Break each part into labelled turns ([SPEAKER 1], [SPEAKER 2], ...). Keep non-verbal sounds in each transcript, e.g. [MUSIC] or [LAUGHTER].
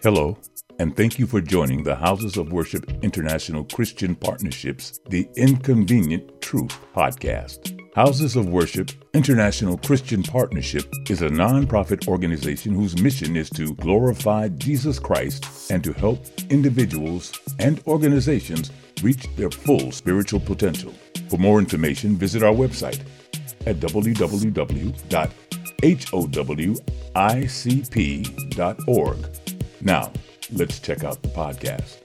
[SPEAKER 1] Hello, and thank you for joining the Houses of Worship International Christian Partnerships, the Inconvenient Truth podcast. Houses of Worship International Christian Partnership is a nonprofit organization whose mission is to glorify Jesus Christ and to help individuals and organizations reach their full spiritual potential. For more information, visit our website at www.howicp.org. Now, let's check out the podcast.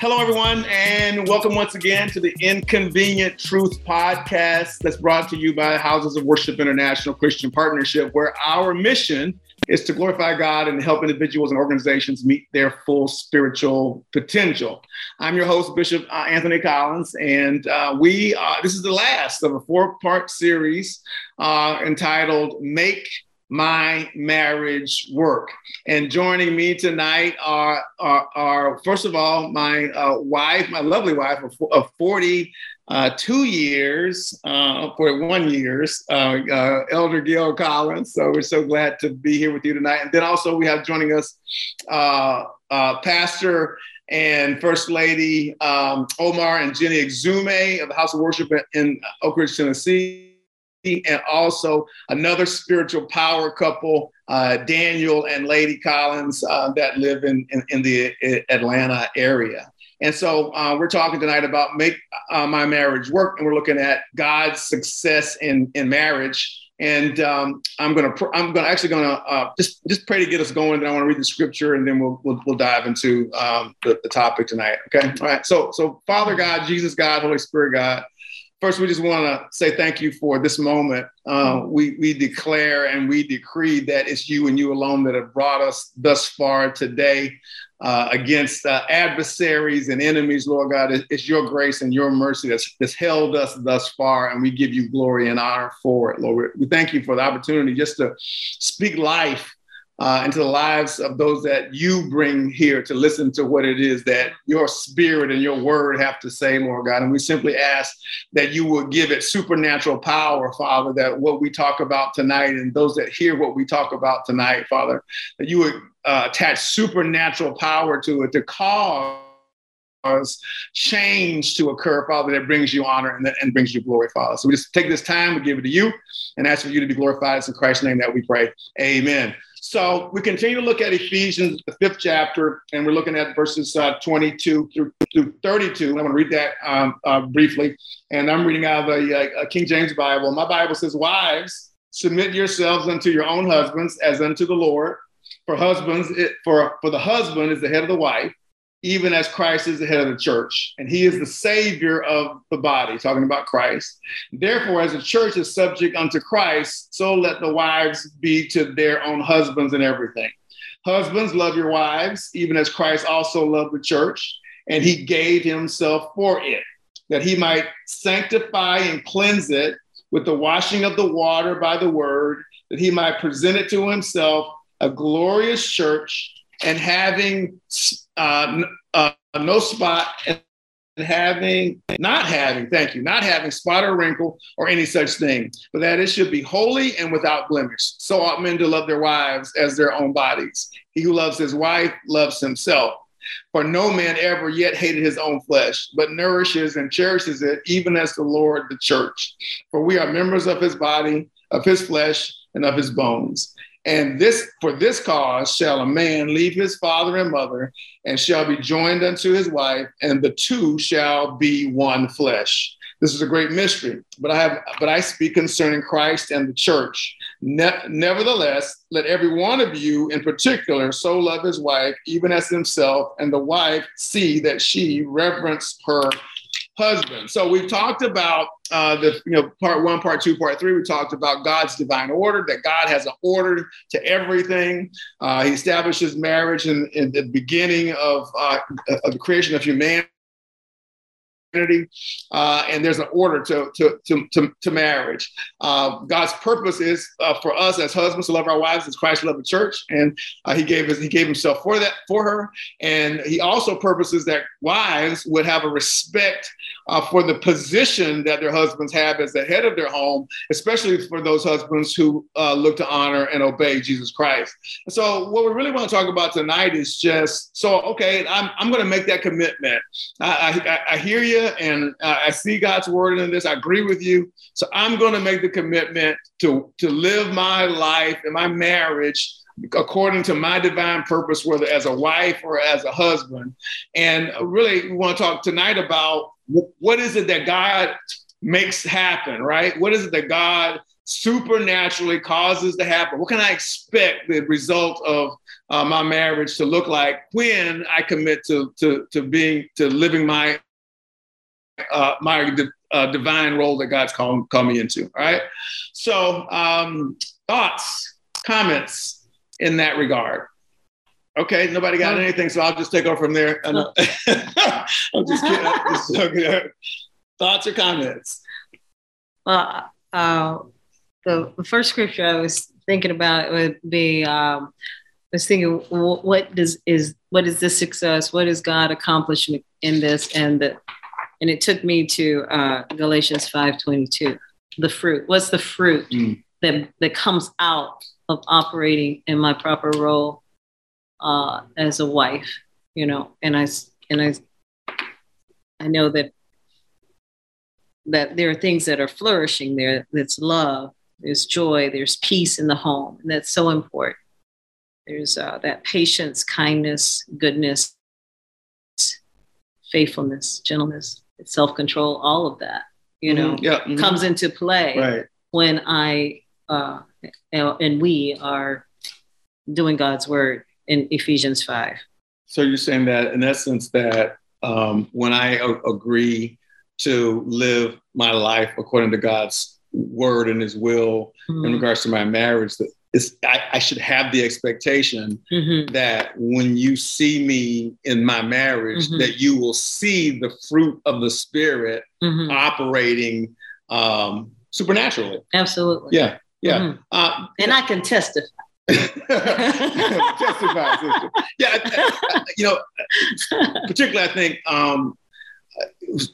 [SPEAKER 2] Hello, everyone, and welcome once again to the Inconvenient Truth podcast that's brought to you by Houses of Worship International Christian Partnership, where our mission is to glorify God and help individuals and organizations meet their full spiritual potential. I'm your host, Bishop uh, Anthony Collins, and uh, we uh, this is the last of a four-part series uh, entitled "Make." My marriage work. And joining me tonight are, are, are first of all, my uh, wife, my lovely wife of, of 42 uh, years, uh, 41 years, uh, uh, Elder Gail Collins. So we're so glad to be here with you tonight. And then also we have joining us uh, Pastor and First Lady um, Omar and Jenny Exume of the House of Worship in Oak Ridge, Tennessee and also another spiritual power couple, uh, Daniel and Lady Collins, uh, that live in, in, in, the Atlanta area. And so uh, we're talking tonight about make uh, my marriage work, and we're looking at God's success in, in marriage. And um, I'm gonna pr- I'm gonna actually gonna uh, just just pray to get us going. Then I want to read the scripture, and then we'll we'll, we'll dive into um, the, the topic tonight. Okay, all right. So so Father God, Jesus God, Holy Spirit God. First, we just want to say thank you for this moment. Uh, we, we declare and we decree that it's you and you alone that have brought us thus far today uh, against uh, adversaries and enemies, Lord God. It's your grace and your mercy that's, that's held us thus far, and we give you glory and honor for it, Lord. We thank you for the opportunity just to speak life uh, into the lives of those that you bring here to listen to what it is that your spirit and your word have to say, Lord God. And we simply ask that you will give it supernatural power, Father, that what we talk about tonight and those that hear what we talk about tonight, Father, that you would uh, attach supernatural power to it to cause change to occur, Father, that brings you honor and, and brings you glory, Father. So we just take this time, we give it to you, and ask for you to be glorified. It's in Christ's name that we pray. Amen. So we continue to look at Ephesians, the fifth chapter, and we're looking at verses uh, 22 through, through 32. I'm going to read that um, uh, briefly. And I'm reading out of the uh, King James Bible. My Bible says, Wives, submit yourselves unto your own husbands as unto the Lord. For husbands, it, for, for the husband is the head of the wife, even as Christ is the head of the church, and he is the savior of the body, talking about Christ. Therefore, as the church is subject unto Christ, so let the wives be to their own husbands in everything. Husbands, love your wives, even as Christ also loved the church, and he gave himself for it, that he might sanctify and cleanse it with the washing of the water by the word, that he might present it to himself a glorious church and having uh, uh, no spot and having not having thank you not having spot or wrinkle or any such thing but that it should be holy and without blemish so ought men to love their wives as their own bodies he who loves his wife loves himself for no man ever yet hated his own flesh, but nourishes and cherishes it, even as the Lord the church. For we are members of his body, of his flesh, and of his bones. And this for this cause shall a man leave his father and mother and shall be joined unto his wife, and the two shall be one flesh. This is a great mystery, but I have but I speak concerning Christ and the church. Ne- nevertheless, let every one of you in particular so love his wife, even as himself, and the wife see that she reverence her husband. So we've talked about uh, the you know part one, part two, part three. We talked about God's divine order that God has an order to everything. Uh, he establishes marriage in, in the beginning of, uh, of the creation of humanity. Uh, and there's an order to, to, to, to, to marriage. Uh, God's purpose is uh, for us as husbands to love our wives as Christ loved the church, and uh, He gave us He gave Himself for that for her. And He also purposes that wives would have a respect uh, for the position that their husbands have as the head of their home, especially for those husbands who uh, look to honor and obey Jesus Christ. So, what we really want to talk about tonight is just so, okay, I'm, I'm going to make that commitment. I, I, I hear you and I see God's word in this. I agree with you. So, I'm going to make the commitment to, to live my life and my marriage according to my divine purpose, whether as a wife or as a husband. And really, we want to talk tonight about what is it that God makes happen, right? What is it that God supernaturally causes to happen? What can I expect the result of uh, my marriage to look like when I commit to to to being to living my uh, my uh, divine role that God's called, me into? Right. So, um, thoughts, comments in that regard. Okay, nobody got anything, so I'll just take over from there. [LAUGHS] I'm just kidding. just joking. Thoughts or comments?
[SPEAKER 3] Uh, uh, the, first scripture I was thinking about would be um, I was thinking, what does is what is this success? What is God accomplishing in this? And the, and it took me to uh, Galatians five twenty two. The fruit. What's the fruit mm. that that comes out of operating in my proper role uh, as a wife, you know, and I and I I know that that there are things that are flourishing there. That's love, there's joy, there's peace in the home, and that's so important. There's uh, that patience, kindness, goodness, faithfulness, gentleness, self control, all of that, you know, mm-hmm. yeah. mm-hmm. comes into play right. when I uh, and we are doing God's word in Ephesians 5.
[SPEAKER 2] So you're saying that in essence that um, when I a- agree to live my life according to God's word and his will mm-hmm. in regards to my marriage, that I, I, should have the expectation mm-hmm. that when you see me in my marriage, mm-hmm. that you will see the fruit of the spirit mm-hmm. operating um, supernaturally.
[SPEAKER 3] Absolutely.
[SPEAKER 2] Yeah. Yeah.
[SPEAKER 3] Mm-hmm. Uh, and I can testify. [LAUGHS]
[SPEAKER 2] testify, sister. Yeah, you know, particularly I think um,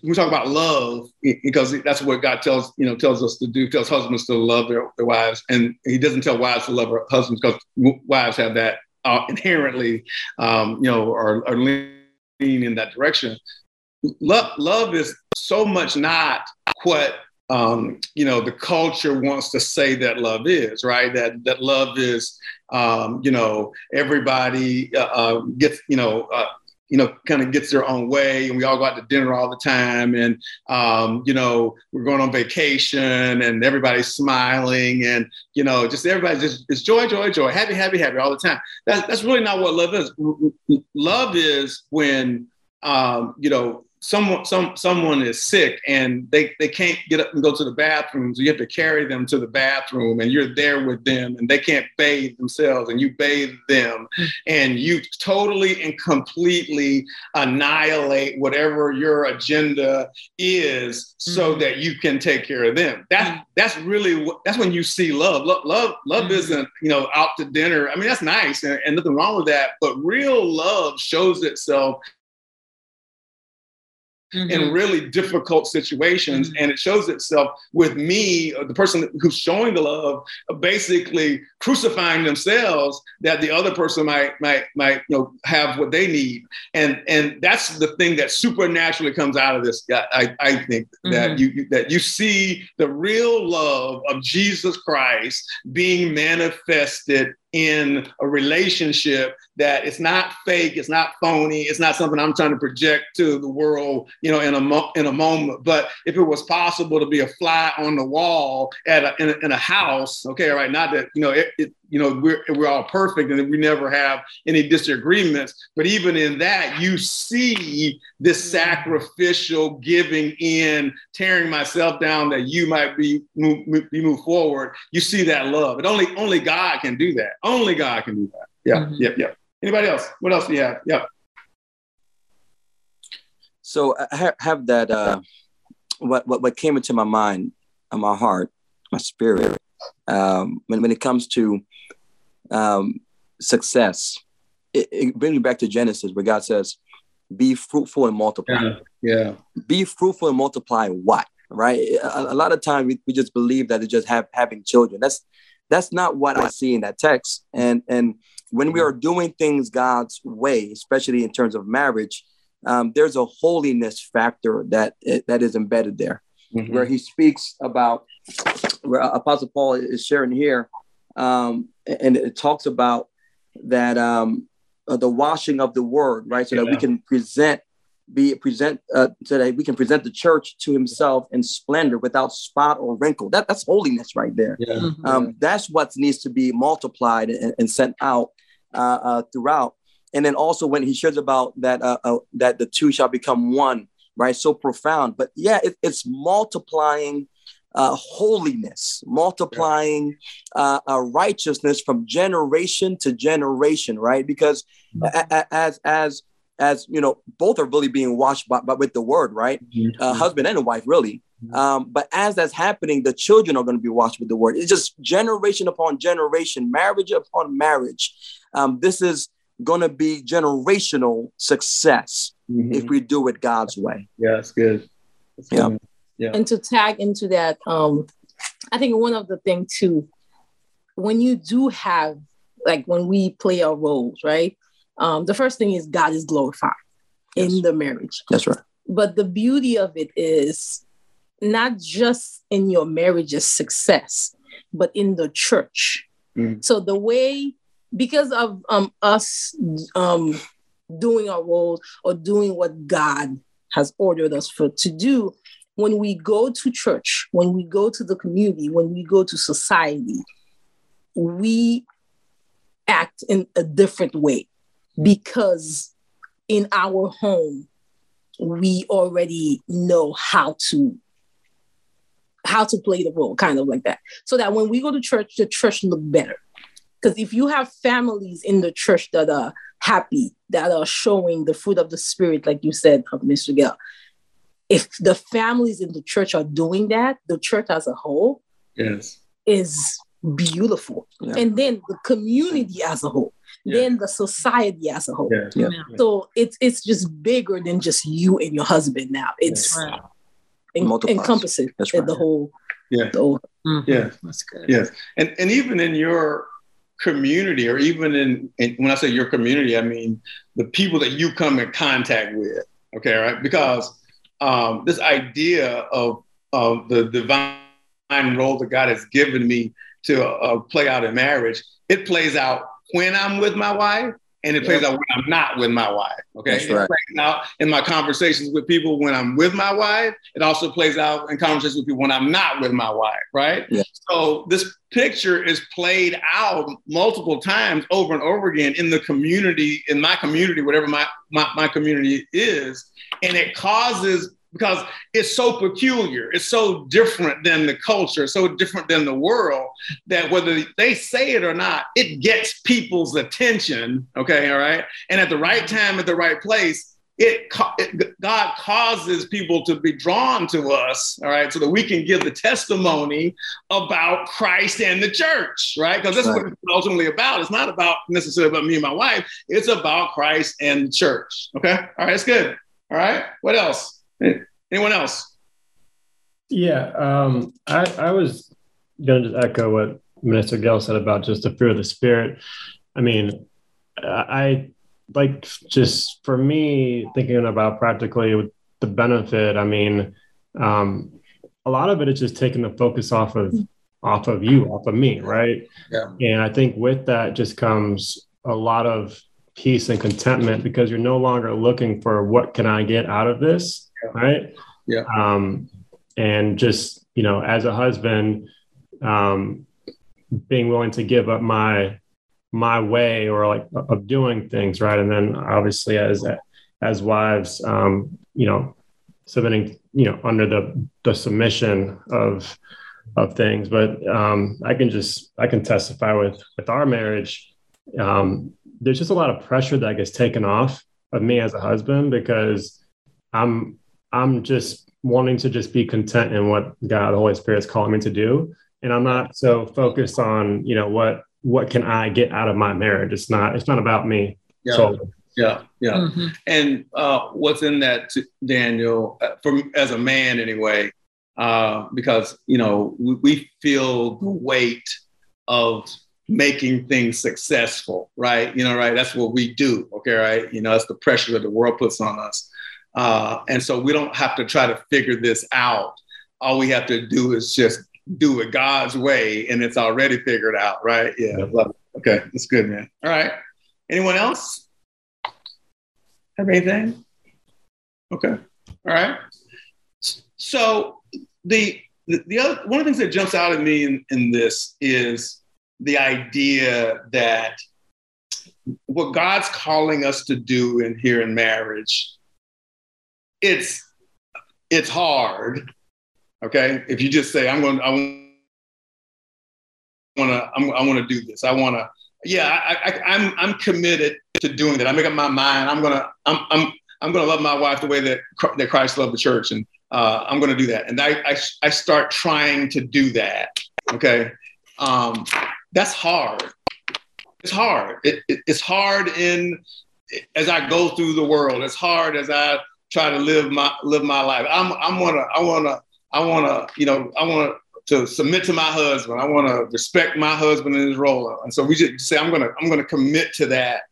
[SPEAKER 2] we talk about love because that's what God tells you know tells us to do. Tells husbands to love their, their wives, and He doesn't tell wives to love their husbands because wives have that uh, inherently, um, you know, are, are leaning in that direction. Love, love is so much not what um, you know, the culture wants to say that love is, right? That that love is, um, you know, everybody uh, uh, gets, you know, uh, you know, kind of gets their own way, and we all go out to dinner all the time, and um, you know, we're going on vacation, and everybody's smiling, and you know, just everybody just it's joy, joy, joy, happy, happy, happy all the time. That's that's really not what love is. Love is when um, you know someone some someone is sick and they they can't get up and go to the bathroom so you have to carry them to the bathroom and you're there with them and they can't bathe themselves and you bathe them and you totally and completely annihilate whatever your agenda is so mm-hmm. that you can take care of them that's mm-hmm. that's really what that's when you see love love love, love mm-hmm. isn't you know out to dinner i mean that's nice and, and nothing wrong with that but real love shows itself mm-hmm. in really difficult situations. Mm-hmm. And it shows itself with me, uh, the person who's showing the love, basically crucifying themselves that the other person might might might you know have what they need. And and that's the thing that supernaturally comes out of this. I, I think mm-hmm. that you that you see the real love of Jesus Christ being manifested in a relationship that it's not fake, it's not phony, it's not something I'm trying to project to the world, you know, in a mo- in a moment. But if it was possible to be a fly on the wall at a, in, a, in a house, okay, all right, Not that you know it, it you know we're we're all perfect and we never have any disagreements, but even in that, you see this mm-hmm. sacrificial giving in, tearing myself down that you might be move, be move forward. You see that love. It only only God can do that. Only God can do that. Yeah. Mm-hmm. Yep. Yep. Anybody else? What else do you have? Yep.
[SPEAKER 4] So I have that. Uh, what what what came into my mind, and my heart, my spirit, um, when when it comes to um, success, it, it brings me back to Genesis, where God says, "Be fruitful and multiply."
[SPEAKER 2] Yeah. Yeah.
[SPEAKER 4] Be fruitful and multiply what? Right. A, a lot of times we, we just believe that it's just have having children. That's that's not what I see in that text. And and when we are doing things God's way, especially in terms of marriage, um, there's a holiness factor that that is embedded there, mm-hmm. where he speaks about where Apostle Paul is sharing here, um, and it talks about that um, uh, the washing of the word, right, so yeah. that we can present be present uh, so that we can present the church to himself in splendor without spot or wrinkle. That that's holiness right there. Yeah. Mm-hmm. Um, that's what needs to be multiplied and, and sent out uh, uh, throughout. And then also when he shares about that uh, uh, that the two shall become one, right? So profound. But yeah, it, it's multiplying uh, holiness, multiplying uh, uh, righteousness from generation to generation, right? Because mm-hmm. as as as you know, both are really being washed by, by with the word, right? Mm-hmm. Uh, husband and wife, really. Mm-hmm. Um, but as that's happening, the children are going to be washed with the word. It's just generation upon generation, marriage upon marriage. Um, this is going to be generational success mm-hmm. if we do it God's way.
[SPEAKER 2] Yeah, that's good. That's
[SPEAKER 4] yeah. Good.
[SPEAKER 5] yeah. And to tag into that, um, I think one of the things too, when you do have, like when we play our roles, right? Um, the first thing is God is glorified yes. in the marriage.
[SPEAKER 4] That's right.
[SPEAKER 5] But the beauty of it is not just in your marriage's success, but in the church. Mm. So the way, because of um, us um, doing our roles or doing what God has ordered us for to do, when we go to church, when we go to the community, when we go to society, we act in a different way because in our home we already know how to how to play the role kind of like that. So that when we go to church the church look better because if you have families in the church that are happy that are showing the fruit of the spirit like you said of mr Gail, if the families in the church are doing that the church as a whole
[SPEAKER 2] yes
[SPEAKER 5] is beautiful yeah. and then the community as a whole yeah. then the society as a whole. Yeah. Yeah. So it's it's just bigger than just you and your husband now. It's right. en- encompasses right. the whole.
[SPEAKER 2] Yeah.
[SPEAKER 5] The whole,
[SPEAKER 2] mm-hmm. Yeah. That's good. Yes. And and even in your community, or even in, in when I say your community, I mean the people that you come in contact with. Okay, right? Because um, this idea of of the divine role that God has given me to uh, play out in marriage, it plays out when I'm with my wife and it plays out when I'm not with my wife. Okay. That's right. It plays out in my conversations with people when I'm with my wife. It also plays out in conversations with people when I'm not with my wife. Right. Yeah. So this picture is played out multiple times over and over again in the community, in my community, whatever my, my, my community is. And it causes because it's so peculiar, it's so different than the culture, so different than the world that whether they say it or not, it gets people's attention. Okay, all right. And at the right time, at the right place, it, it, God causes people to be drawn to us, all right, so that we can give the testimony about Christ and the church, right? Because that's right. what it's ultimately about. It's not about necessarily about me and my wife. It's about Christ and the church. Okay, all right, that's good. All right, what else? Anyone else?
[SPEAKER 6] Yeah, um, I, I was going to just echo what Minister Gail said about just the fear of the spirit. I mean, I like just for me thinking about practically the benefit. I mean, um, a lot of it is just taking the focus off of off of you, off of me, right? Yeah. And I think with that just comes a lot of peace and contentment because you're no longer looking for what can I get out of this right?
[SPEAKER 2] Yeah.
[SPEAKER 6] Um, and just you know, as a husband, um, being willing to give up my my way or like of doing things, right? And then obviously as as wives, um, you know, submitting, you know, under the the submission of of things. But um, I can just I can testify with with our marriage. Um, there's just a lot of pressure that gets taken off of me as a husband because I'm I'm just wanting to just be content in what God, the Holy Spirit is calling me to do. And I'm not so focused on, you know, what what can I get out of my marriage? It's not, it's not about me.
[SPEAKER 2] Yeah. So Yeah, yeah. Mm-hmm. And uh, what's in that, Daniel, uh, for as a man anyway, uh, because you know we, we feel the weight of making things successful, right? You know, right? That's what we do. Okay, right? You know, that's the pressure that the world puts on us, uh, and so we don't have to try to figure this out. All we have to do is just do it God's way, and it's already figured out, right? Yeah, love it. Okay, that's good, man. All right. Anyone else have anything? Okay. All right. So the the, the other one of the things that jumps out at me in, in this is the idea that what God's calling us to do in here in marriage, it's it's hard. Okay, if you just say I'm going, I want to, I want to do this. I want to. Yeah, I, I, I'm I'm committed to doing that. I make up my mind. I'm gonna I'm I'm I'm gonna love my wife the way that that Christ loved the church, and uh, I'm gonna do that. And I, I I start trying to do that. Okay, um, that's hard. It's hard. It, it, it's hard in as I go through the world. It's hard as I try to live my live my life. I'm I'm wanna I wanna I wanna you know I wanna to submit to my husband. I want to respect my husband in his role. And so we just say I'm gonna I'm gonna commit to that.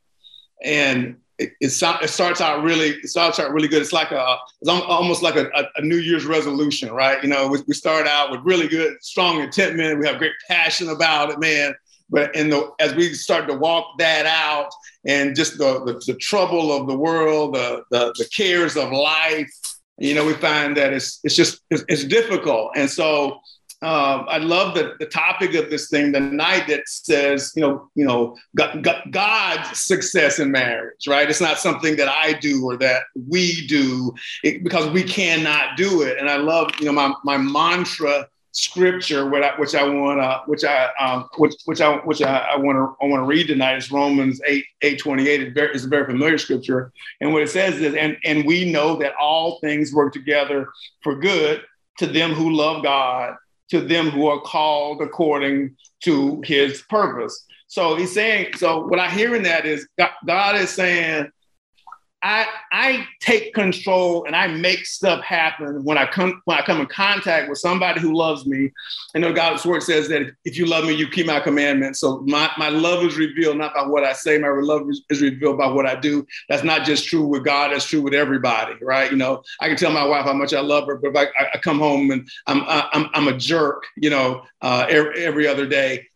[SPEAKER 2] And it, it, it, starts out really it starts out really good. It's like a it's almost like a, a, New Year's resolution, right? You know, we, we, start out with really good, strong intent, We have great passion about it, man. But in the as we start to walk that out, and just the the, the trouble of the world, the, the the cares of life, you know, we find that it's it's just it's, it's difficult. And so um, I love the, the topic of this thing tonight that says, you know, you know, God, God's success in marriage, right? It's not something that I do or that we do it, because we cannot do it. And I love, you know, my, my mantra scripture, which I, which I want to, which I, um, which, which I, which I want to, I want to read tonight is Romans 8, 8, 28. It's, very, it's a very familiar scripture. And what it says is, and, and we know that all things work together for good to them who love God to them who are called according to his purpose. So he's saying, so what I hear in that is God is saying, I, I take control and I make stuff happen when I come when I come in contact with somebody who loves me. I know God's word says that if you love me, you keep my commandments. So my, my love is revealed not by what I say, my love is revealed by what I do. That's not just true with God, that's true with everybody, right? You know, I can tell my wife how much I love her, but if I, I come home and I'm I'm I'm a jerk, you know, uh, every, every other day,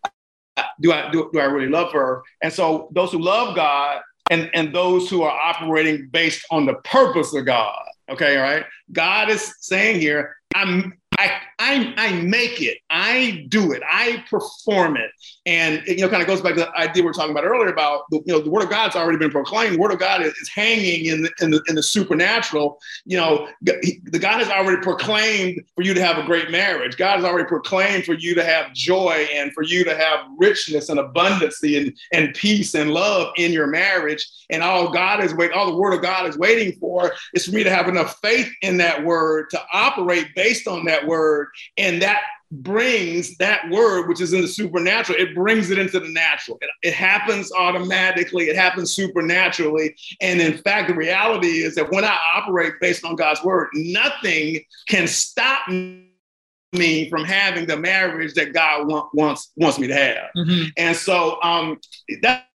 [SPEAKER 2] do I do, do I really love her? And so those who love God and, and those who are operating based on the purpose of God. Okay, all right. God is saying here, I'm I, I, I make it, I do it, I perform it. And it, you know, kind of goes back to the idea we were talking about earlier about, the, you know, the word of God's already been proclaimed. The word of God is, is hanging in the, in the, in the supernatural. You know, the God has already proclaimed for you to have a great marriage. God has already proclaimed for you to have joy and for you to have richness and abundance and, and peace and love in your marriage. And all God is waiting, all the word of God is waiting for is for me to have enough faith in that word to operate based on that word. And that brings that word, which is in the supernatural, it brings it into the natural. It, it, happens automatically, it happens supernaturally. And in fact, the reality is that when I operate based on God's word, nothing can stop me from having the marriage that God want, wants wants me to have. Mm-hmm. And so um, that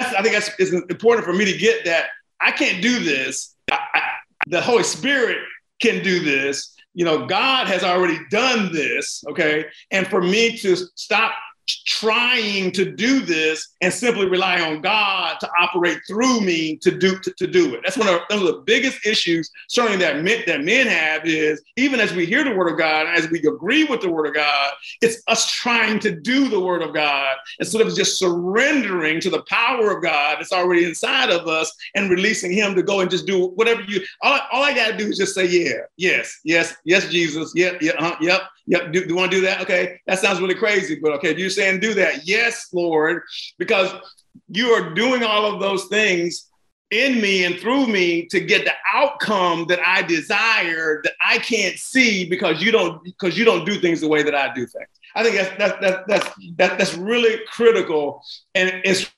[SPEAKER 2] I think that's is important for me to get that I can't do this. I, I, the Holy Spirit can do this you know, God has already done this, okay? And for me to stop trying to do this and simply rely on God to operate through me to do to, to do it. That's one of, one of, the biggest issues certainly that men, that men have is even as we hear the word of God, as we agree with the word of God, it's us trying to do the word of God instead of just surrendering to the power of God that's already inside of us and releasing him to go and just do whatever you all, all I gotta do is just say yeah, yes, yes, yes, Jesus, yep, yeah, uh, yep, Yep. Do, do you want to do that? Okay. That sounds really crazy, but okay. You're saying do that. Yes, Lord, because you are doing all of those things in me and through me to get the outcome that I desire that I can't see because you don't because you don't do things the way that I do things. I think that's that's that's that's, that's really critical and it's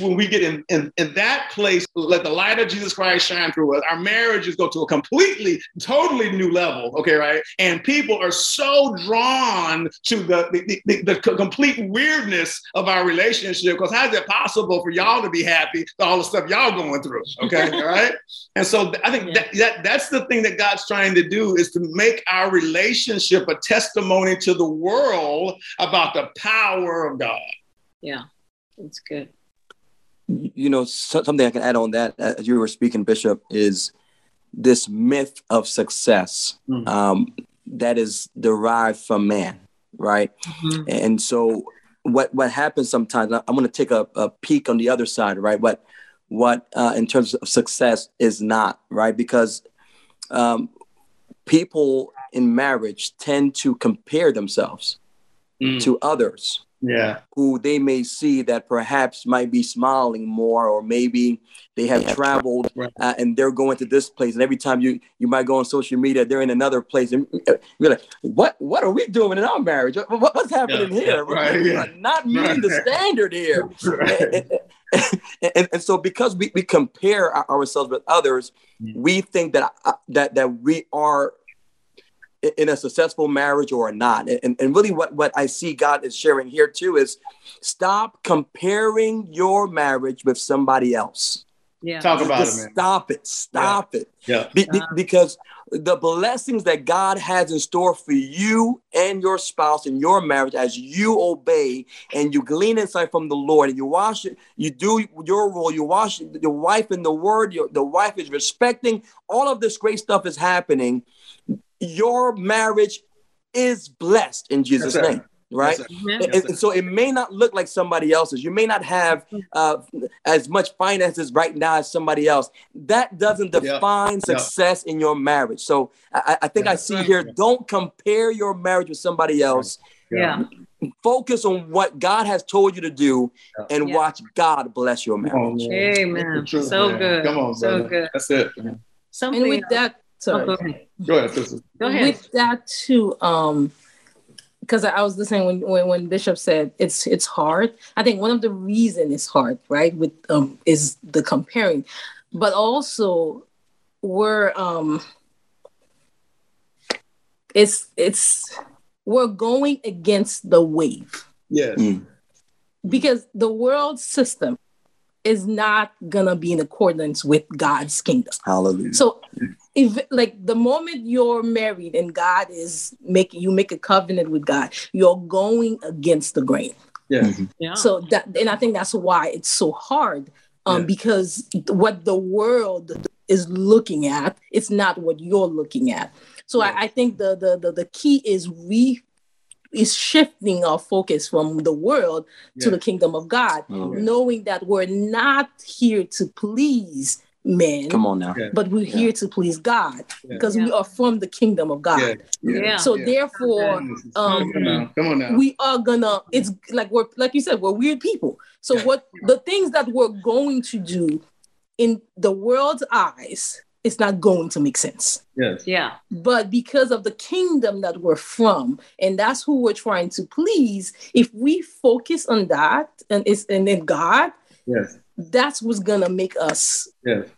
[SPEAKER 2] when we get in, in, in that place, let the light of Jesus Christ shine through us. Our marriages go to a completely, totally new level. Okay, right? And people are so drawn to the, the, the, the complete weirdness of our relationship because how is it possible for y'all to be happy with all the stuff y'all going through? Okay, [LAUGHS] all right? And so I think yeah. that, that that's the thing that God's trying to do is to make our relationship a testimony to the world about the power of God.
[SPEAKER 3] Yeah, that's good
[SPEAKER 4] you know, something I can add on that uh, as you were speaking, Bishop, is this myth of success mm-hmm. um, that is derived from man, right? Mm-hmm. And so, what what happens sometimes? I'm going to take a, a, peek on the other side, right? What what uh, in terms of success is not right because um, people in marriage tend to compare themselves mm. to others
[SPEAKER 2] yeah.
[SPEAKER 4] who they may see that perhaps might be smiling more, or maybe they have yeah. traveled right. uh, and they're going to this place. And every time you you might go on social media, they're in another place, and uh, you're like, "What what are we doing in our marriage? What, what's happening yeah. here?
[SPEAKER 2] Right.
[SPEAKER 4] We're not meeting right. the standard here." [LAUGHS] and, and, and, and, so, because we, we compare ourselves with others, we think that uh, that that we are in a successful marriage or not. And, and really, what, what I see God is sharing here too is stop comparing your marriage with somebody else.
[SPEAKER 2] Yeah. Talk about Just
[SPEAKER 4] it, man. Stop it. Stop
[SPEAKER 2] yeah.
[SPEAKER 4] it.
[SPEAKER 2] Yeah.
[SPEAKER 4] Be, be, because the blessings that God has in store for you and your spouse and your marriage as you obey and you glean insight from the Lord and you wash it, you do your role, you wash your wife in the word, your, the wife is respecting, all of this great stuff is happening your marriage is blessed in Jesus' name. Right. Yes, and, and, so it may not look like somebody else's. You may not have uh, as much finances right now as somebody else. That doesn't define yeah. success yeah. in your marriage. So I, I think yeah. I see here don't compare your marriage with somebody else.
[SPEAKER 3] Yeah.
[SPEAKER 4] Focus on what God has told you to do and watch God bless your marriage.
[SPEAKER 3] On, Amen. So man. good.
[SPEAKER 2] Come on,
[SPEAKER 3] so good.
[SPEAKER 2] That's it.
[SPEAKER 5] Something and with that Sorry. Oh,
[SPEAKER 2] go ahead. Go ahead,
[SPEAKER 3] Go ahead.
[SPEAKER 5] With that too, um, because I was listening when, when when Bishop said it's it's hard. I think one of the reason it's hard, right, with um is the comparing, but also we're um it's it's we're going against the wave.
[SPEAKER 2] Yes. Mm.
[SPEAKER 5] Because the world system is not gonna be in accordance with God's kingdom.
[SPEAKER 4] Hallelujah.
[SPEAKER 5] So if like the moment you're married and God is making you make a covenant with God, you're going against the grain.
[SPEAKER 2] Yeah. Mm-hmm.
[SPEAKER 3] yeah.
[SPEAKER 5] So that and I think that's why it's so hard. Um, yeah. because what the world is looking at, it's not what you're looking at. So yeah. I, I, think the, the the the key is we is shifting our focus from the world yeah. to the kingdom of God, knowing that we're not here to please men.
[SPEAKER 4] Come on now.
[SPEAKER 5] But we're yeah. here to please God because we are from the kingdom of God.
[SPEAKER 3] Yeah.
[SPEAKER 5] So therefore, um,
[SPEAKER 2] come on, come on now.
[SPEAKER 5] we are gonna. It's like we're like you said, we're weird people. So what the things that we're going to do in the world's eyes it's not going to make sense.
[SPEAKER 2] Yes.
[SPEAKER 3] Yeah.
[SPEAKER 5] But because of the kingdom that we're from, and that's who we're trying to please, if we focus on that and it's and then God,
[SPEAKER 2] yes,
[SPEAKER 5] that's what's gonna make us
[SPEAKER 2] yes.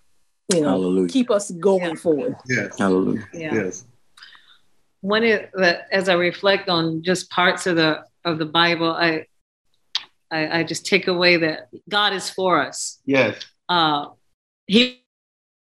[SPEAKER 5] you know Hallelujah. keep us going yeah. forward.
[SPEAKER 2] Yes.
[SPEAKER 4] Hallelujah.
[SPEAKER 3] Yeah.
[SPEAKER 2] Yes.
[SPEAKER 3] One is that as I reflect on just parts of the of the Bible, I I, I just take away that God is for us.
[SPEAKER 2] Yes.
[SPEAKER 3] Uh, he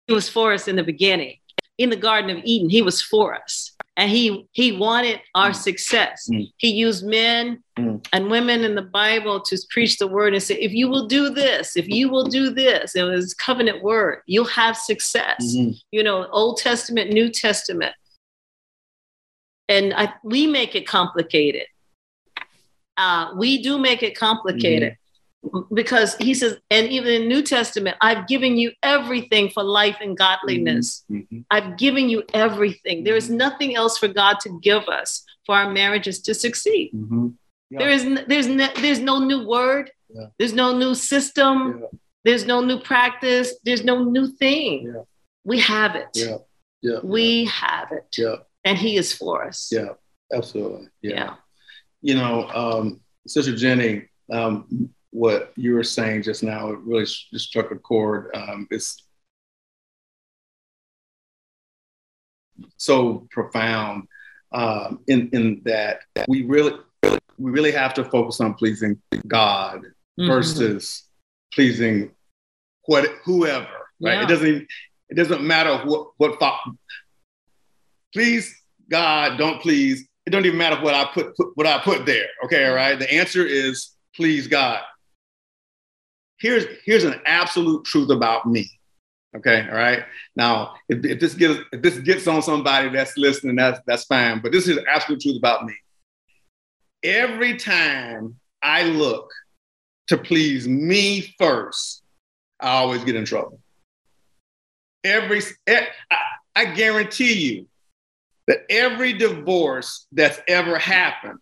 [SPEAKER 3] he was for us in the beginning. In the Garden of Eden, he was for us. And he he wanted our success. Mm. He used men mm. and women in the Bible to preach the word and say, if you will do this, if you will do this, it was covenant word, you'll have success. Mm-hmm. You know, Old Testament, New Testament. And I, we make it complicated. Uh, we do make it complicated. Mm-hmm because he says, and even in New Testament, I've given you everything for life and godliness. Mm-hmm. mm-hmm. I've given you everything. There is mm-hmm. nothing else for God to give us for our marriages to succeed.
[SPEAKER 2] Mm-hmm. Yeah.
[SPEAKER 3] There is n- there's no, there's no new word. Yeah. There's no new system. Yeah. There's no new practice. There's no new thing. We have it.
[SPEAKER 2] Yeah. Yeah.
[SPEAKER 3] We have it.
[SPEAKER 2] Yeah.
[SPEAKER 3] And he is for us.
[SPEAKER 2] Yeah. Absolutely. Yeah. You know, um, Sister Jenny, um, what you were saying just now. It really just struck a chord. Um, it's so profound um, in in that we really we really have to focus on pleasing God mm-hmm. versus pleasing what whoever. Right? Yeah. It doesn't it doesn't matter what what please God, don't please. It don't even matter what I put, put what I put there. Okay, all right. The answer is please God. Here's here's an absolute truth about me. Okay, all right. Now, if, if this gets if this gets on somebody that's listening, that's that's fine. But this is absolute truth about me. Every time I look to please me first, I always get in trouble. Every I, I guarantee you that every divorce that's ever happened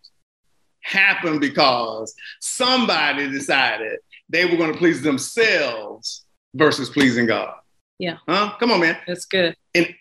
[SPEAKER 2] happened because somebody decided they were going to please themselves versus pleasing God.
[SPEAKER 3] Yeah.
[SPEAKER 2] Huh? Come on, man.
[SPEAKER 3] That's good.
[SPEAKER 2] In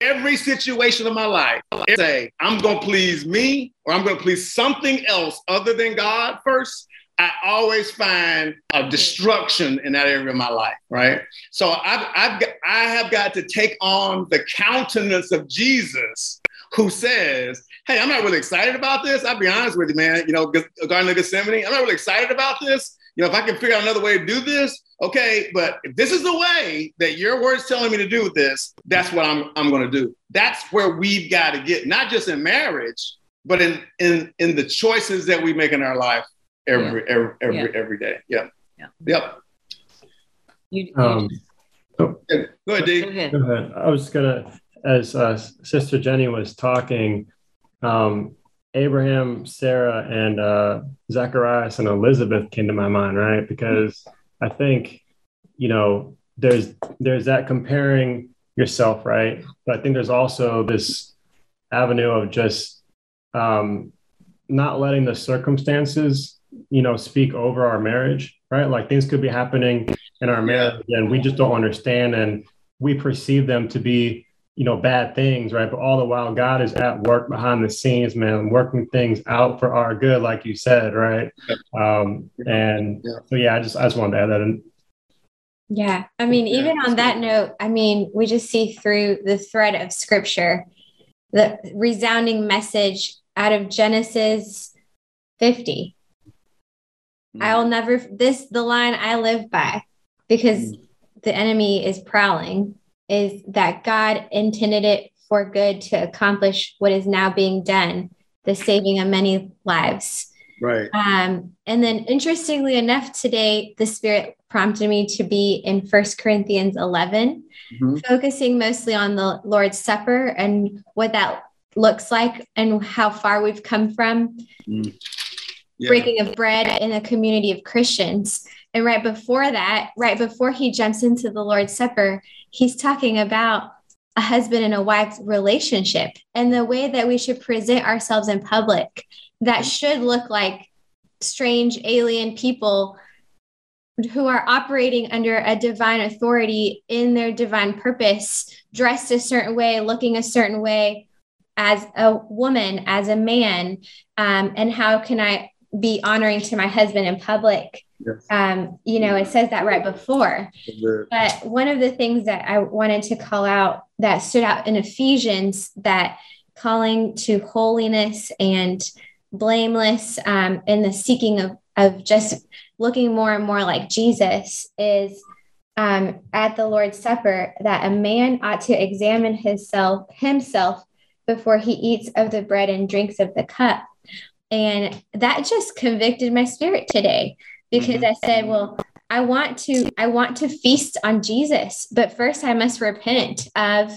[SPEAKER 2] every situation of my life, I say, I'm going to please me or I'm going to please something else other than God first. I always find a destruction in that area of my life, right? So I've, I've got, I have got to take on the countenance of Jesus, who says, "Hey, I'm not really excited about this. I'll be honest with you, man. You know, Garden of Gethsemane, I'm not really excited about this. You know, if I can figure out another way to do this, okay. But if this is the way that your word's telling me to do this, that's what I'm I'm going to do. That's where we've got to get, not just in marriage, but in in in the choices that we make in our life every yeah. every every, yeah. every day. Yeah. Yeah. Yep.
[SPEAKER 3] You, you um,
[SPEAKER 2] oh, go ahead, Dave. Go ahead.
[SPEAKER 6] Go ahead. I was gonna, as uh, Sister Jenny was talking, um, Abraham, Sarah, and uh, Zacharias and Elizabeth came to my mind, right? Because I think, you know, there's there's that comparing yourself, right? But I think there's also this avenue of just um, not letting the circumstances you know speak over our marriage right like things could be happening in our marriage and we just don't understand and we perceive them to be you know bad things right? But all the while god is at work behind the scenes man working things out for our good like you said right? Um and yeah. so yeah i just i just wanted to add that in.
[SPEAKER 7] Yeah. I mean yeah. even on that note i mean we just see through the thread of scripture the resounding message out of genesis 50 I'll never, this, the line I live by because mm. the enemy is prowling is that God intended it for good to accomplish what is now being done, the saving of many lives.
[SPEAKER 2] Right.
[SPEAKER 7] Um, and then interestingly enough, today the spirit prompted me to be in First Corinthians 11, mm-hmm. focusing mostly on the Lord's Supper and what that looks like and how far we've come from. Mm yeah. breaking of bread in a community of Christians. And right before that, right before he jumps into the Lord's Supper, he's talking about a husband and a wife relationship and the way that we should present ourselves in public that should look like strange alien people who are operating under a divine authority in their divine purpose, dressed a certain way, looking a certain way as a woman, as a man. Um, and how can I be honoring to my husband in public. Yes. Um, you know, it says that right before. But one of the things that I wanted to call out that stood out in Ephesians that calling to holiness and blameless um, in the seeking of, of just looking more and more like Jesus is um, at the Lord's Supper that a man ought to examine himself himself before he eats of the bread and drinks of the cup and that just convicted my spirit today because mm-hmm. I said, well, I want to I want to feast on Jesus, but first I must repent of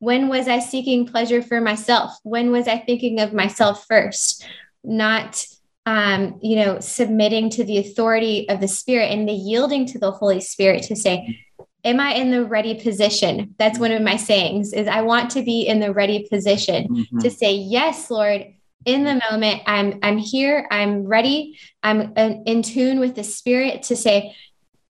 [SPEAKER 7] when was I seeking pleasure for myself? When was I thinking of myself first? Not um, you know, submitting to the authority of the Spirit and the yielding to the Holy Spirit to say, Am I in the ready position? That's one of my sayings is I want to be in the ready position mm-hmm. to say, Yes, Lord, in the moment i'm i'm here i'm ready i'm in tune with the spirit to say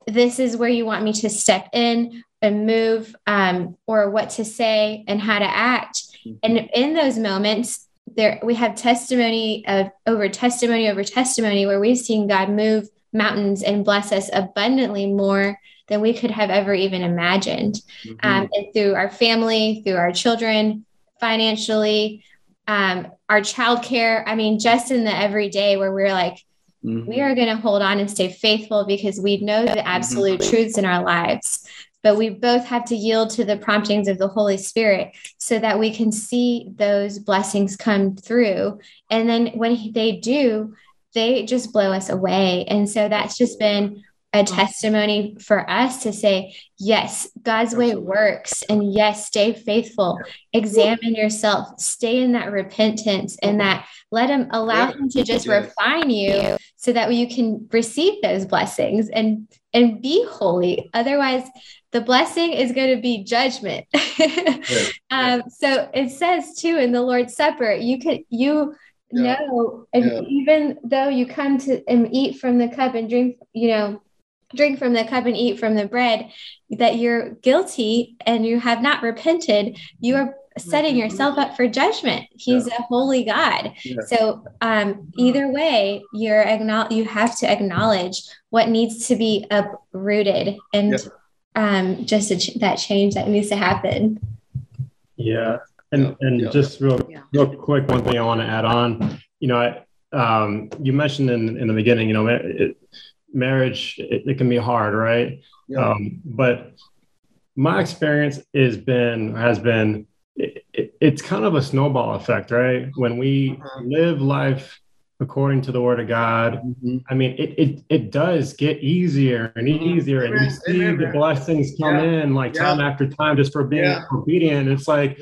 [SPEAKER 7] this is where you want me to step in and move um, or what to say and how to act and in those moments there we have testimony of over testimony over testimony where we've seen god move mountains and bless us abundantly more than we could have ever even imagined. Mm-hmm. Um, and through our family, through our children, financially, um, our childcare. I mean, just in the everyday where we're like, mm-hmm. we are going to hold on and stay faithful because we know the absolute mm-hmm. truths in our lives. But we both have to yield to the promptings of the Holy Spirit so that we can see those blessings come through. And then when they do, they just blow us away. And so that's just been a testimony for us to say, yes, God's way works. And yes, stay faithful, examine yourself, stay in that repentance and that let Him allow Him to just refine you so that you can receive those blessings and and be holy. Otherwise, the blessing is going to be judgment. [LAUGHS] um, so it says too in the Lord's Supper, you could you yeah. know, and yeah. even though you come to and eat from the cup and drink, you know, drink from the cup and eat from the bread, that you're guilty and you have not repented, you are setting mm-hmm. yourself up for judgment. He's yeah. a holy God. Yeah. So um, either way, you're acknowledge you have to acknowledge what needs to be uprooted and yeah. um, just ch- that change that needs to happen.
[SPEAKER 6] Yeah, and and just real real quick, one thing I want to add on. You know, I, um, you mentioned in in the beginning, you know, it, marriage it, it, can be hard right yeah. um, but my experience has been has been it, it, it's kind of a snowball effect right when we uh-huh. live life according to the word of god mm-hmm. i mean it, it it does get easier and mm-hmm. easier and you see Amen. the blessings come yeah. in like yeah. time after time just for being obedient it's like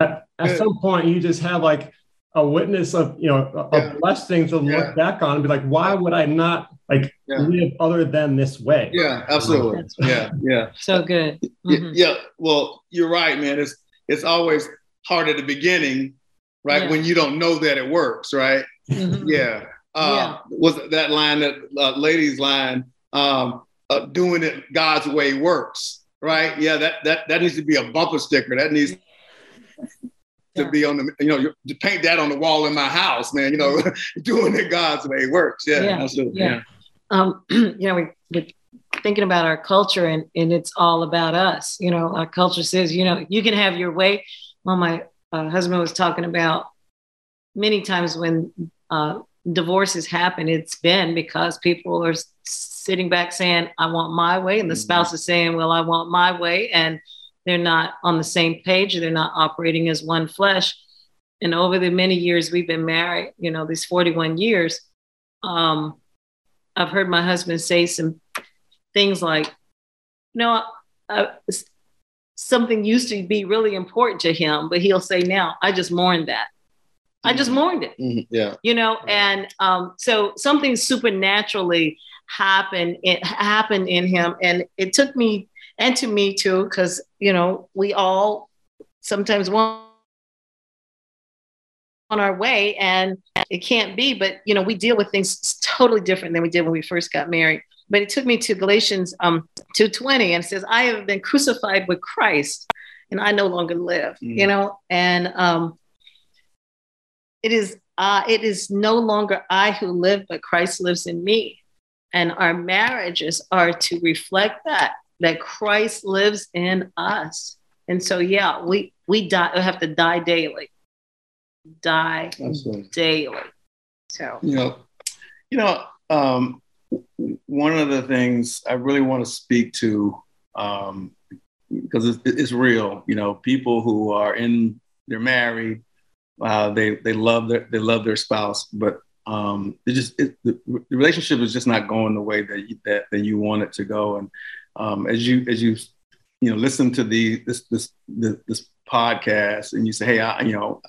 [SPEAKER 6] at, at some point you just have like a witness of you know a, yeah. a blessing to look back on and be like why would i not like yeah. live other than this way.
[SPEAKER 2] Yeah, absolutely. Yeah, yeah.
[SPEAKER 3] So good.
[SPEAKER 2] Mm-hmm. Yeah, Well, you're right, man. It's it's always hard at the beginning, right? Yeah. When you don't know that it works, right? Mm-hmm. Yeah. Uh, yeah. Was that line that uh, ladies line? Um, uh, doing it God's way works, right? Yeah, that that that needs to be a bumper sticker. That needs to yeah. be on the, you know, to paint that on the wall in my house, man. You know, [LAUGHS] doing it God's way works. Yeah, yeah. absolutely. Yeah
[SPEAKER 3] um, [CLEARS THROAT] you know, we, we're thinking about our culture and, and it's all about us. You know, our culture says, you know, you can have your way. Well, my uh, husband was talking about many times when uh, divorces happen, it's been because people are sitting back saying, I want my way. And the mm-hmm. spouse is saying, well, I want my way. And they're not on the same page. They're not operating as one flesh. And over the many years we've been married, you know, these 41 years, um, I've heard my husband say some things like, you know, uh, something used to be really important to him, but he'll say now, I just mourned that. I just mm-hmm. mourned it.
[SPEAKER 2] Mm-hmm. Yeah.
[SPEAKER 3] You know, and um, so something supernaturally happened. It happened in him, and it took me and to me too, because you know we all sometimes want on our way and it can't be but you know we deal with things totally different than we did when we first got married. But it took me to galatians um 220 and it says i have been crucified with christ and i no longer live mm. you know? And um it is uh it is no longer i who live but christ lives in me. And our marriages are to reflect that that christ lives in us and so yeah we we die we have to die daily die Absolutely. daily. So
[SPEAKER 2] you know, you know, um, one of the things I really want to speak to um, because it's, it's, real. You know, people who are in they're married, uh, they they love their they love their spouse, but um, it just it, the, the, relationship is just not going the way that you, that, that you want it to go. And um, as you as you you know listen to the this this this podcast and you say, hey, I, you know,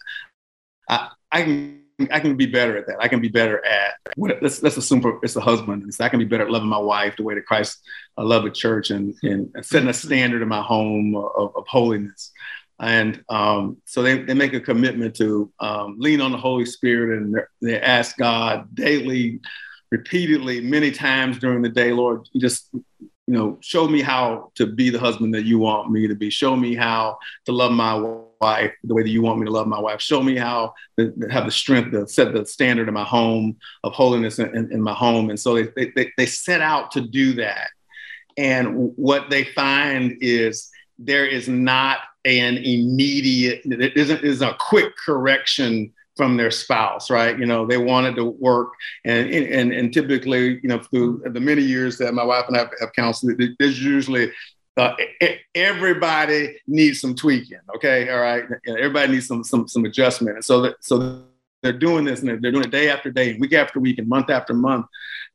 [SPEAKER 2] I, I can I can be better at that. I can be better at let's let's assume for, it's a husband. So I can be better at loving my wife the way that Christ uh, loved the church and, and setting a standard in my home of, of holiness. And um, so they, they make a commitment to um, lean on the Holy Spirit and they ask God daily, repeatedly, many times during the day, Lord, just you know, show me how to be the husband that you want me to be. Show me how to love my wife the way that you want me to love my wife. Show me how to have the strength to set the standard in my home of holiness in, in, in my home. And so they, they, they set out to do that. And what they find is there is not an immediate, it isn't, is a quick correction from their spouse, right? You know, they wanted to work, and and and typically, you know, through the many years that my wife and I have counseled, there's usually uh, everybody needs some tweaking. Okay, all right, everybody needs some some some adjustment, and so that so they're doing this and they're doing it day after day, week after week, and month after month.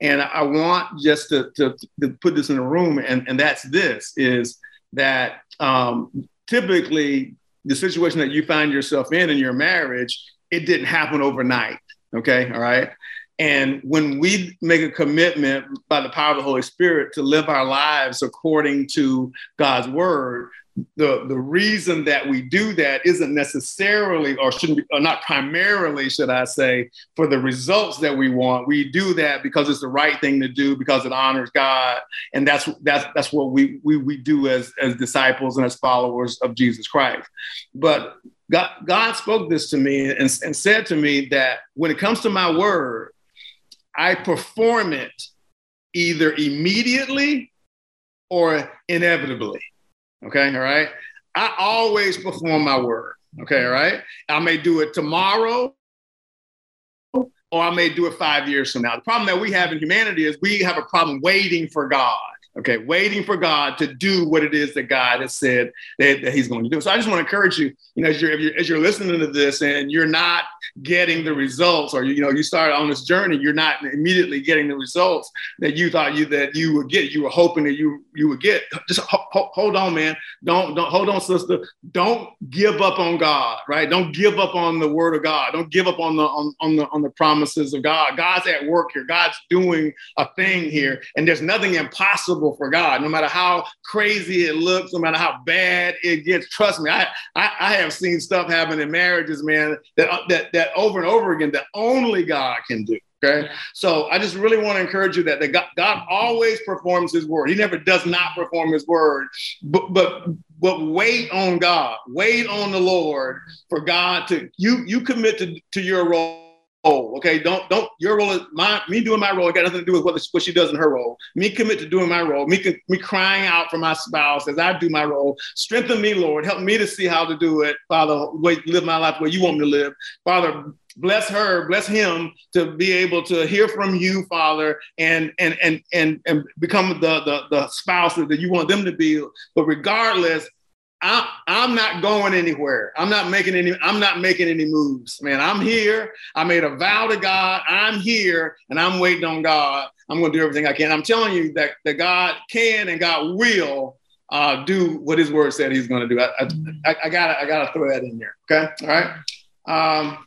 [SPEAKER 2] And I want just to, to, to put this in a room, and, and that's this is that um, typically the situation that you find yourself in in your marriage it didn't happen overnight. Okay. All right. And when we make a commitment by the power of the Holy Spirit to live our lives according to God's word, the, the reason that we do that isn't necessarily or shouldn't be or not primarily should i say for the results that we want. We do that because it's the right thing to do because it honors god. And that's that's that's what we we, we do as as disciples and as followers of jesus christ. But god god spoke this to me and, and said to me that when it comes to my word i perform it either immediately or inevitably Okay. All right. I always perform my word. Okay. All right. I may do it tomorrow or I may do it five years from now. The problem that we have in humanity is we have a problem waiting for God okay, waiting for God to do what it is that God has said that, that He's going to do. So I just want to encourage you, you know, as you're, as you're listening to this and you're not getting the results, or you know, you started on this journey, you're not immediately getting the results that you thought you that you would get. You were hoping that you you would get. Just ho- ho- hold on, man. Don't don't hold on, sister. Don't give up on God, right? Don't give up on the Word of God. Don't give up on the on, on the on the promises of God. God's at work here. God's doing a thing here, and there's nothing impossible impossible for God. No matter how crazy it looks, no matter how bad it gets, trust me, I, I, I have seen stuff happen in marriages, man, that, that, that over and over again that only God can do. Okay. So I just really want to encourage you that, that God, God, always performs his word. He never does not perform his word, but, but, but wait on God, wait on the Lord for God to, you, you commit to, to your role role. Okay, don't don't your role is my me doing my role. It got nothing to do with what, what she does in her role. Me commit to doing my role. Me me crying out for my spouse as I do my role. Strengthen me, Lord. Help me to see how to do it, Father. Wait, live my life where you want me to live, Father. Bless her, bless him to be able to hear from you, Father, and and and and and become the the, the spouse that you want them to be. But regardless, I, I'm not going anywhere. I'm not making any. I'm not making any moves, man. I'm here. I made a vow to God. I'm here, and I'm waiting on God. I'm going to do everything I can. I'm telling you that that God can and God will uh, do what His Word said He's going to do. I, I, I gotta I gotta throw that in there. Okay, all right. Um,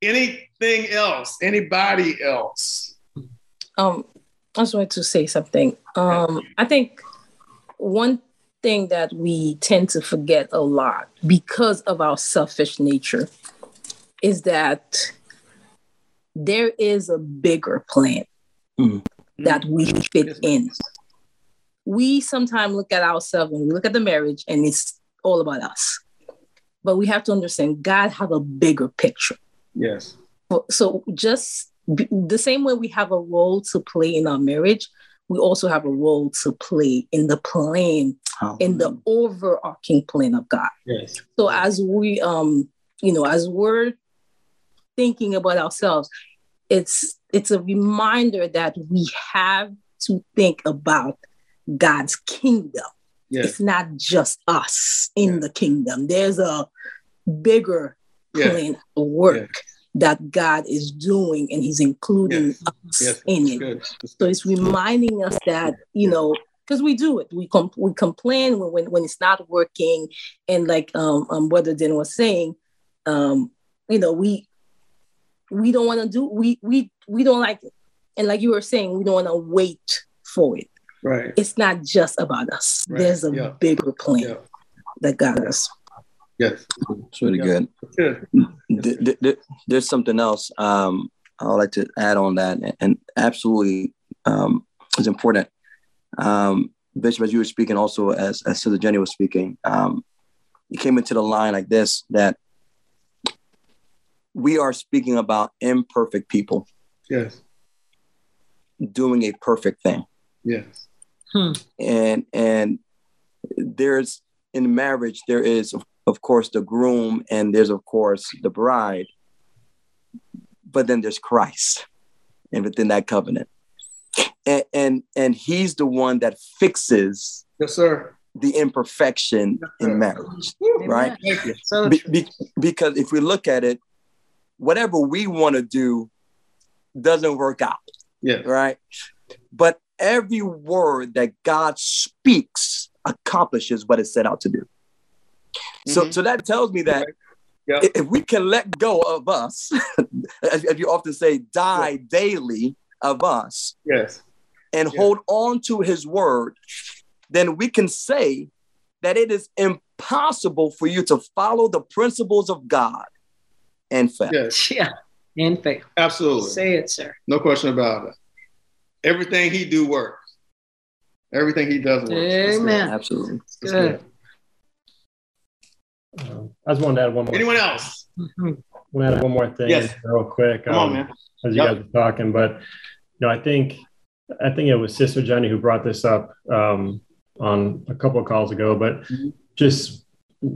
[SPEAKER 2] anything else? Anybody else?
[SPEAKER 5] Um, I just wanted to say something. Um, I think one thing that we tend to forget a lot because of our selfish nature is that there is a bigger plan mm. that we fit in. We sometimes look at ourselves and we look at the marriage and it's all about us. But we have to understand God have a bigger picture.
[SPEAKER 2] Yes.
[SPEAKER 5] So just the same way we have a role to play in our marriage, we also have a role to play in the plan, oh, in the overarching plan of God.
[SPEAKER 2] Yes.
[SPEAKER 5] So as we um, you know, as we're thinking about ourselves, it's it's a reminder that we have to think about God's kingdom. Yes. It's not just us in yeah. the kingdom. There's a bigger plan yeah. of work that God is doing and He's including yes. us yes. in it. So it's reminding us that, you know, because we do it. We com- we complain when, when, when it's not working. And like um, um Brother Den was saying, um, you know, we we don't want to do we we we don't like it. And like you were saying, we don't want to wait for it.
[SPEAKER 2] Right.
[SPEAKER 5] It's not just about us. Right. There's a yeah. bigger plan yeah. that got us.
[SPEAKER 2] Yes.
[SPEAKER 4] It's really yeah. good. good. There's something else um, I would like to add on that, and absolutely um, is important. Um, Bishop, as you were speaking, also as as Sister Jenny was speaking, um, you came into the line like this that we are speaking about imperfect people.
[SPEAKER 2] Yes.
[SPEAKER 4] Doing a perfect thing.
[SPEAKER 2] Yes.
[SPEAKER 3] Hmm.
[SPEAKER 4] And and there's in marriage there is of, course the groom and there's of course the bride, but then there's Christ, and within that covenant, and and, and he's the one that fixes.
[SPEAKER 2] Yes, sir
[SPEAKER 4] the imperfection in marriage, right?
[SPEAKER 3] So
[SPEAKER 4] be, be, because if we look at it, whatever we want to do doesn't work out.
[SPEAKER 2] Yeah.
[SPEAKER 4] Right. But every word that God speaks accomplishes what it set out to do. So, mm-hmm. so that tells me that yeah. if we can let go of us, [LAUGHS] as, as, you often say, die yeah. daily of us,
[SPEAKER 2] yes,
[SPEAKER 4] and yeah. hold on to His word, then we can say that it is impossible for you to follow the principles of God and fail.
[SPEAKER 2] Yes. [LAUGHS]
[SPEAKER 3] Yeah, and fail.
[SPEAKER 2] Absolutely.
[SPEAKER 3] Say it, sir.
[SPEAKER 2] No question about it. Everything he do works. Everything he does works.
[SPEAKER 3] Amen.
[SPEAKER 4] Absolutely.
[SPEAKER 3] Good. good.
[SPEAKER 6] Um, I just wanted to add one more.
[SPEAKER 2] Anyone else?
[SPEAKER 6] I want to add one more thing
[SPEAKER 2] yes.
[SPEAKER 6] real quick.
[SPEAKER 2] Come um, on, man.
[SPEAKER 6] As you yep. guys were talking, but you know, I think I think it was Sister Jenny who brought this up um, on a couple of calls ago, but mm-hmm. just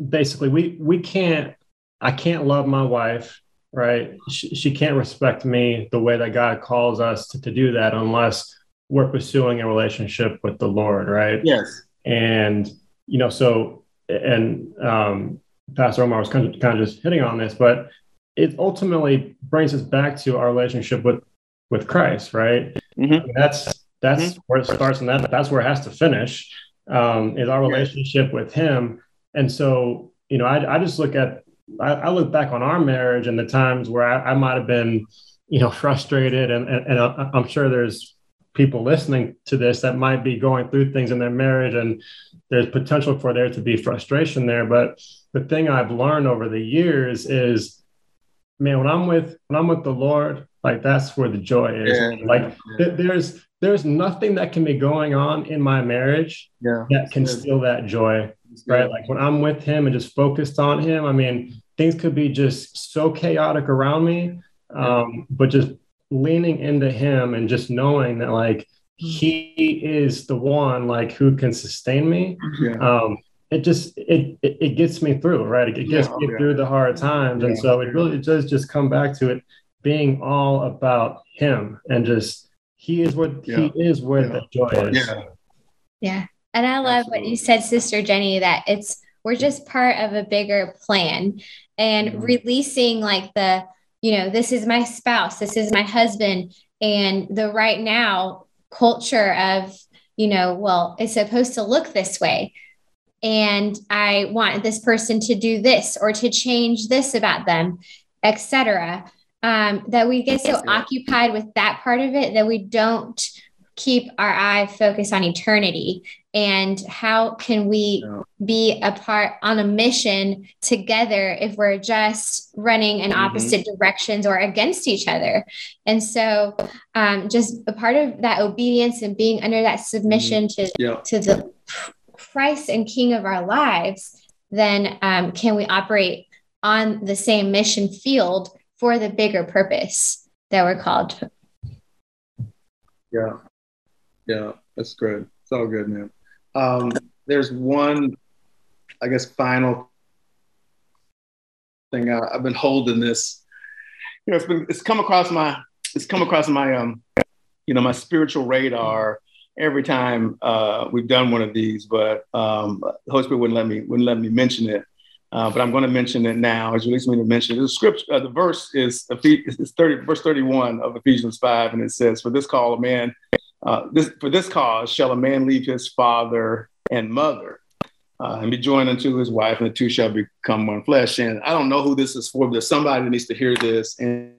[SPEAKER 6] basically we we can't I can't love my wife, right? She, she can't respect me the way that God calls us to, to do that unless we're pursuing a relationship with the Lord, right?
[SPEAKER 2] Yes.
[SPEAKER 6] And you know, so and um, Pastor Omar was kind of, kind of just hitting on this, but it ultimately brings us back to our relationship with with Christ, right?
[SPEAKER 2] Mm-hmm. I
[SPEAKER 6] mean, that's that's mm-hmm. where it starts, and that that's where it has to finish um, is our relationship with him. And so, you know, I, I just look at, I, I, look back on our marriage and the times where I, I might have been, you know, [LAUGHS] frustrated. And, and, and I'm sure there's people listening to this that might be going through things in their marriage and there's potential for there to be frustration there. But the thing I've learned over the years is, man, when I'm with, when I'm with the Lord, like that's where the joy is. Yeah, like. Th- there's there's nothing that can be going on in my marriage
[SPEAKER 2] yeah,
[SPEAKER 6] that can steal that joy. Right. Like when I'm with him and just focused on him, I mean, things could be just so chaotic around me. Um, but just leaning into him and just knowing that like he is the one like who can sustain me.
[SPEAKER 2] Yeah.
[SPEAKER 6] Um, it just it, it, it gets me through, right? It, gets yeah, me yeah. through the hard times. And so it really it does just come back to it being all about him and just he is what yeah. he is where yeah. the joy is.
[SPEAKER 2] Yeah.
[SPEAKER 7] Yeah. And I love Absolutely. what you said, Sister Jenny, that it's we're just part of a bigger plan and mm-hmm. releasing like the, you know, this is my spouse, this is my husband, and the right now culture of, you know, well, it's supposed to look this way. And I want this person to do this or to change this about them, etc um, that we get so occupied with that part of it that we don't keep our eye focused on eternity and how can we be a part on a mission together if we're just running in mm-hmm. opposite directions or against each other and so um, just a part of that obedience and being under that submission mm-hmm. to
[SPEAKER 2] yeah.
[SPEAKER 7] to the christ and king of our lives then um, can we operate on the same mission field for the bigger purpose that we're called to.
[SPEAKER 2] Yeah. Yeah, that's good. It's all good, man. Um, there's one, I guess, final thing. I, I've been holding this. You know, it's been it's come across my it's come across my um, you know, my spiritual radar every time uh, we've done one of these, but um, Holy Spirit wouldn't let me wouldn't let me mention it. Uh, but I'm going to mention it now. As released me to mention the script. Uh, the verse is is 30, verse 31 of Ephesians 5, and it says, "For this call a man, uh, this for this cause shall a man leave his father and mother, uh, and be joined unto his wife, and the two shall become one flesh." And I don't know who this is for, but there's somebody that needs to hear this, and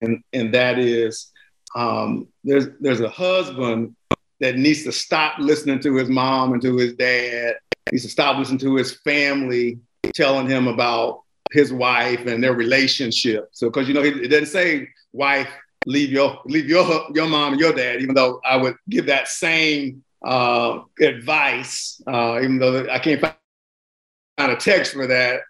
[SPEAKER 2] and and that is um, there's there's a husband that needs to stop listening to his mom and to his dad. He needs to stop listening to his family telling him about his wife and their relationship. So, because you know, it doesn't say wife leave your leave your your mom and your dad, even though I would give that same uh, advice, uh, even though I can't find a text for that.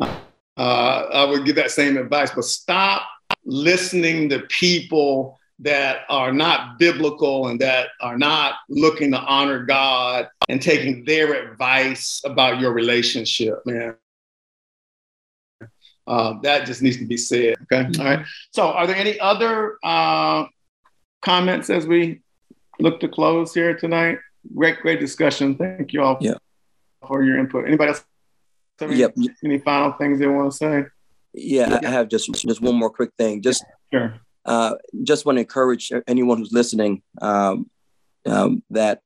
[SPEAKER 2] Uh, I would give that same advice, but stop listening to people that are not biblical and that are not looking to honor God and taking their advice about your relationship, man. Uh, that just needs to be said. Okay. Mm-hmm. All right. So, are there any other uh, comments as we look to close here tonight? Great, great discussion. Thank you all yeah. for your input. Anybody else? Any, yep. any final things they want to say?
[SPEAKER 4] Yeah, I have just just one more quick thing. Just sure. Uh, just want to encourage anyone who's listening um, um, that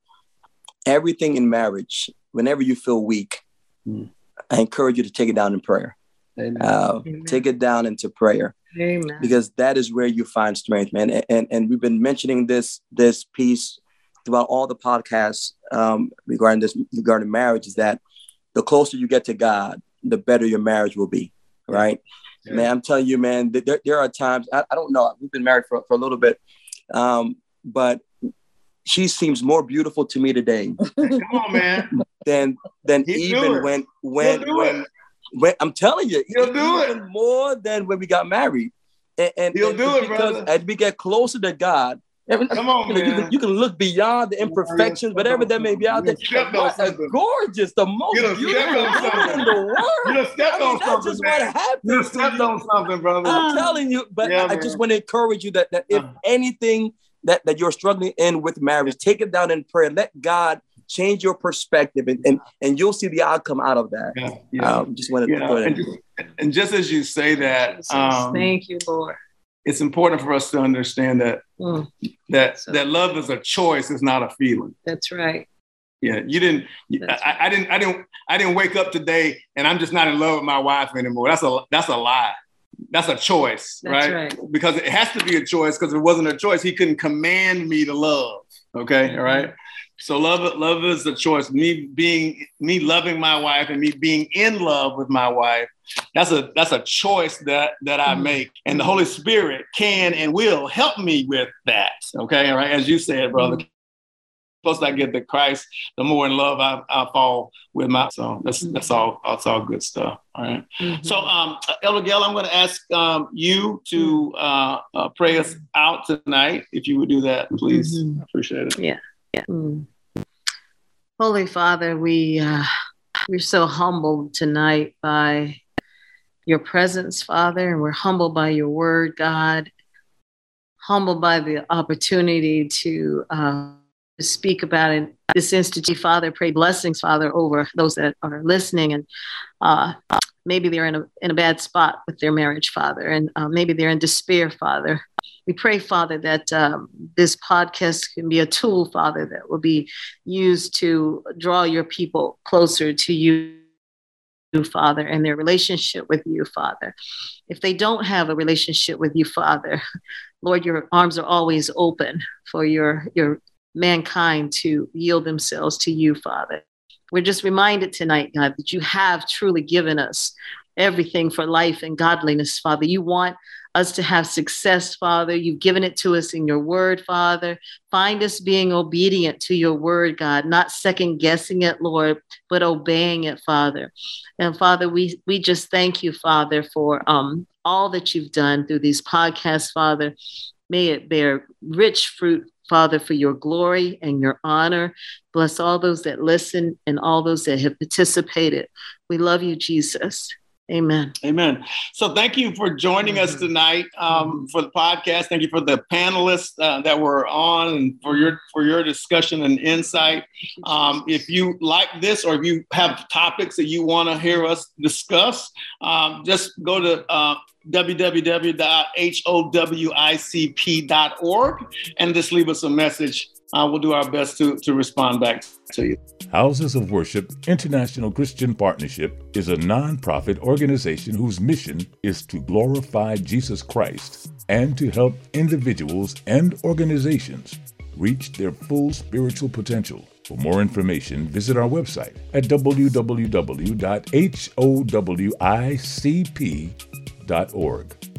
[SPEAKER 4] everything in marriage, whenever you feel weak, mm. I encourage you to take it down in prayer. Uh, take it down into prayer. Amen. Because that is where you find strength, man. And, and, and we've been mentioning this this piece throughout all the podcasts um, regarding this regarding marriage is that the closer you get to God, the better your marriage will be, right? Yeah. Man, I'm telling you, man, there, there are times I, I don't know. We've been married for, for a little bit, um, but she seems more beautiful to me today. [LAUGHS]
[SPEAKER 2] Come on, man.
[SPEAKER 4] Than than even when when when when I'm telling you,
[SPEAKER 2] he'll do
[SPEAKER 4] it more than when we got married.
[SPEAKER 2] And, and he'll and do it, because brother.
[SPEAKER 4] as we get closer to God,
[SPEAKER 2] Come on,
[SPEAKER 4] you,
[SPEAKER 2] man.
[SPEAKER 4] You, can, you can look beyond the imperfections, whatever that may be out there. What a gorgeous, the most beautiful in the world.
[SPEAKER 2] You stepped I mean, on something.
[SPEAKER 4] just man. what happened.
[SPEAKER 2] You stepped on something, brother.
[SPEAKER 4] I'm telling you, but yeah, I, I just want to encourage you that, that if uh. anything that, that you're struggling in with marriage, take it down in prayer. Let God change your perspective and, and, and you'll see the outcome out of that. Yeah, yeah. Um, just wanted to put
[SPEAKER 2] and, just, and just as you say that,
[SPEAKER 3] um, thank you, Lord.
[SPEAKER 2] It's important for us to understand that mm. that so, that love is a choice, it's not a feeling.
[SPEAKER 3] That's right.
[SPEAKER 2] Yeah, you didn't. I, right. I, didn't. I didn't. I didn't wake up today and I'm just not in love with my wife anymore. That's a that's a lie. That's a choice,
[SPEAKER 3] that's
[SPEAKER 2] right? right? Because it has to be a choice. Because if it wasn't a choice, he couldn't command me to love. Okay, mm-hmm. all right. So love, love is the choice. Me being, me loving my wife and me being in love with my wife. That's a that's a choice that that I mm-hmm. make, and the Holy Spirit can and will help me with that. Okay, all right. As you said, brother. Mm-hmm. Plus, I get to Christ, the more in love I, I fall with my. So that's that's all. That's all good stuff. All right. mm-hmm. So, um, Elder Gail, I'm going to ask um, you to uh, uh, pray us out tonight. If you would do that, please. Mm-hmm. I appreciate it.
[SPEAKER 3] Yeah. Yeah. Mm. Holy Father, we uh, we're so humbled tonight by your presence, Father, and we're humbled by your word, God. Humbled by the opportunity to uh, speak about it. This institute, Father, pray blessings, Father, over those that are listening, and uh, maybe they're in a in a bad spot with their marriage, Father, and uh, maybe they're in despair, Father. We pray, Father, that um, this podcast can be a tool, Father, that will be used to draw your people closer to you. Father, and their relationship with you, Father. If they don't have a relationship with you, Father, Lord, your arms are always open for your, your mankind to yield themselves to you, Father. We're just reminded tonight, God, that you have truly given us everything for life and godliness, Father. You want us to have success, Father. You've given it to us in your word, Father. Find us being obedient to your word, God, not second guessing it, Lord, but obeying it, Father. And Father, we, we just thank you, Father, for um, all that you've done through these podcasts, Father. May it bear rich fruit, Father, for your glory and your honor. Bless all those that listen and all those that have participated. We love you, Jesus. Amen.
[SPEAKER 2] Amen. So thank you for joining us tonight um, mm-hmm. for the podcast. Thank you for the panelists uh, that were on and for your for your discussion and insight. Um, if you like this or if you have topics that you want to hear us discuss, um, just go to uh, www.howicp.org and just leave us a message uh, we'll do our best to, to respond back to you.
[SPEAKER 1] Houses of Worship International Christian Partnership is a nonprofit organization whose mission is to glorify Jesus Christ and to help individuals and organizations reach their full spiritual potential. For more information, visit our website at www.howicp.org.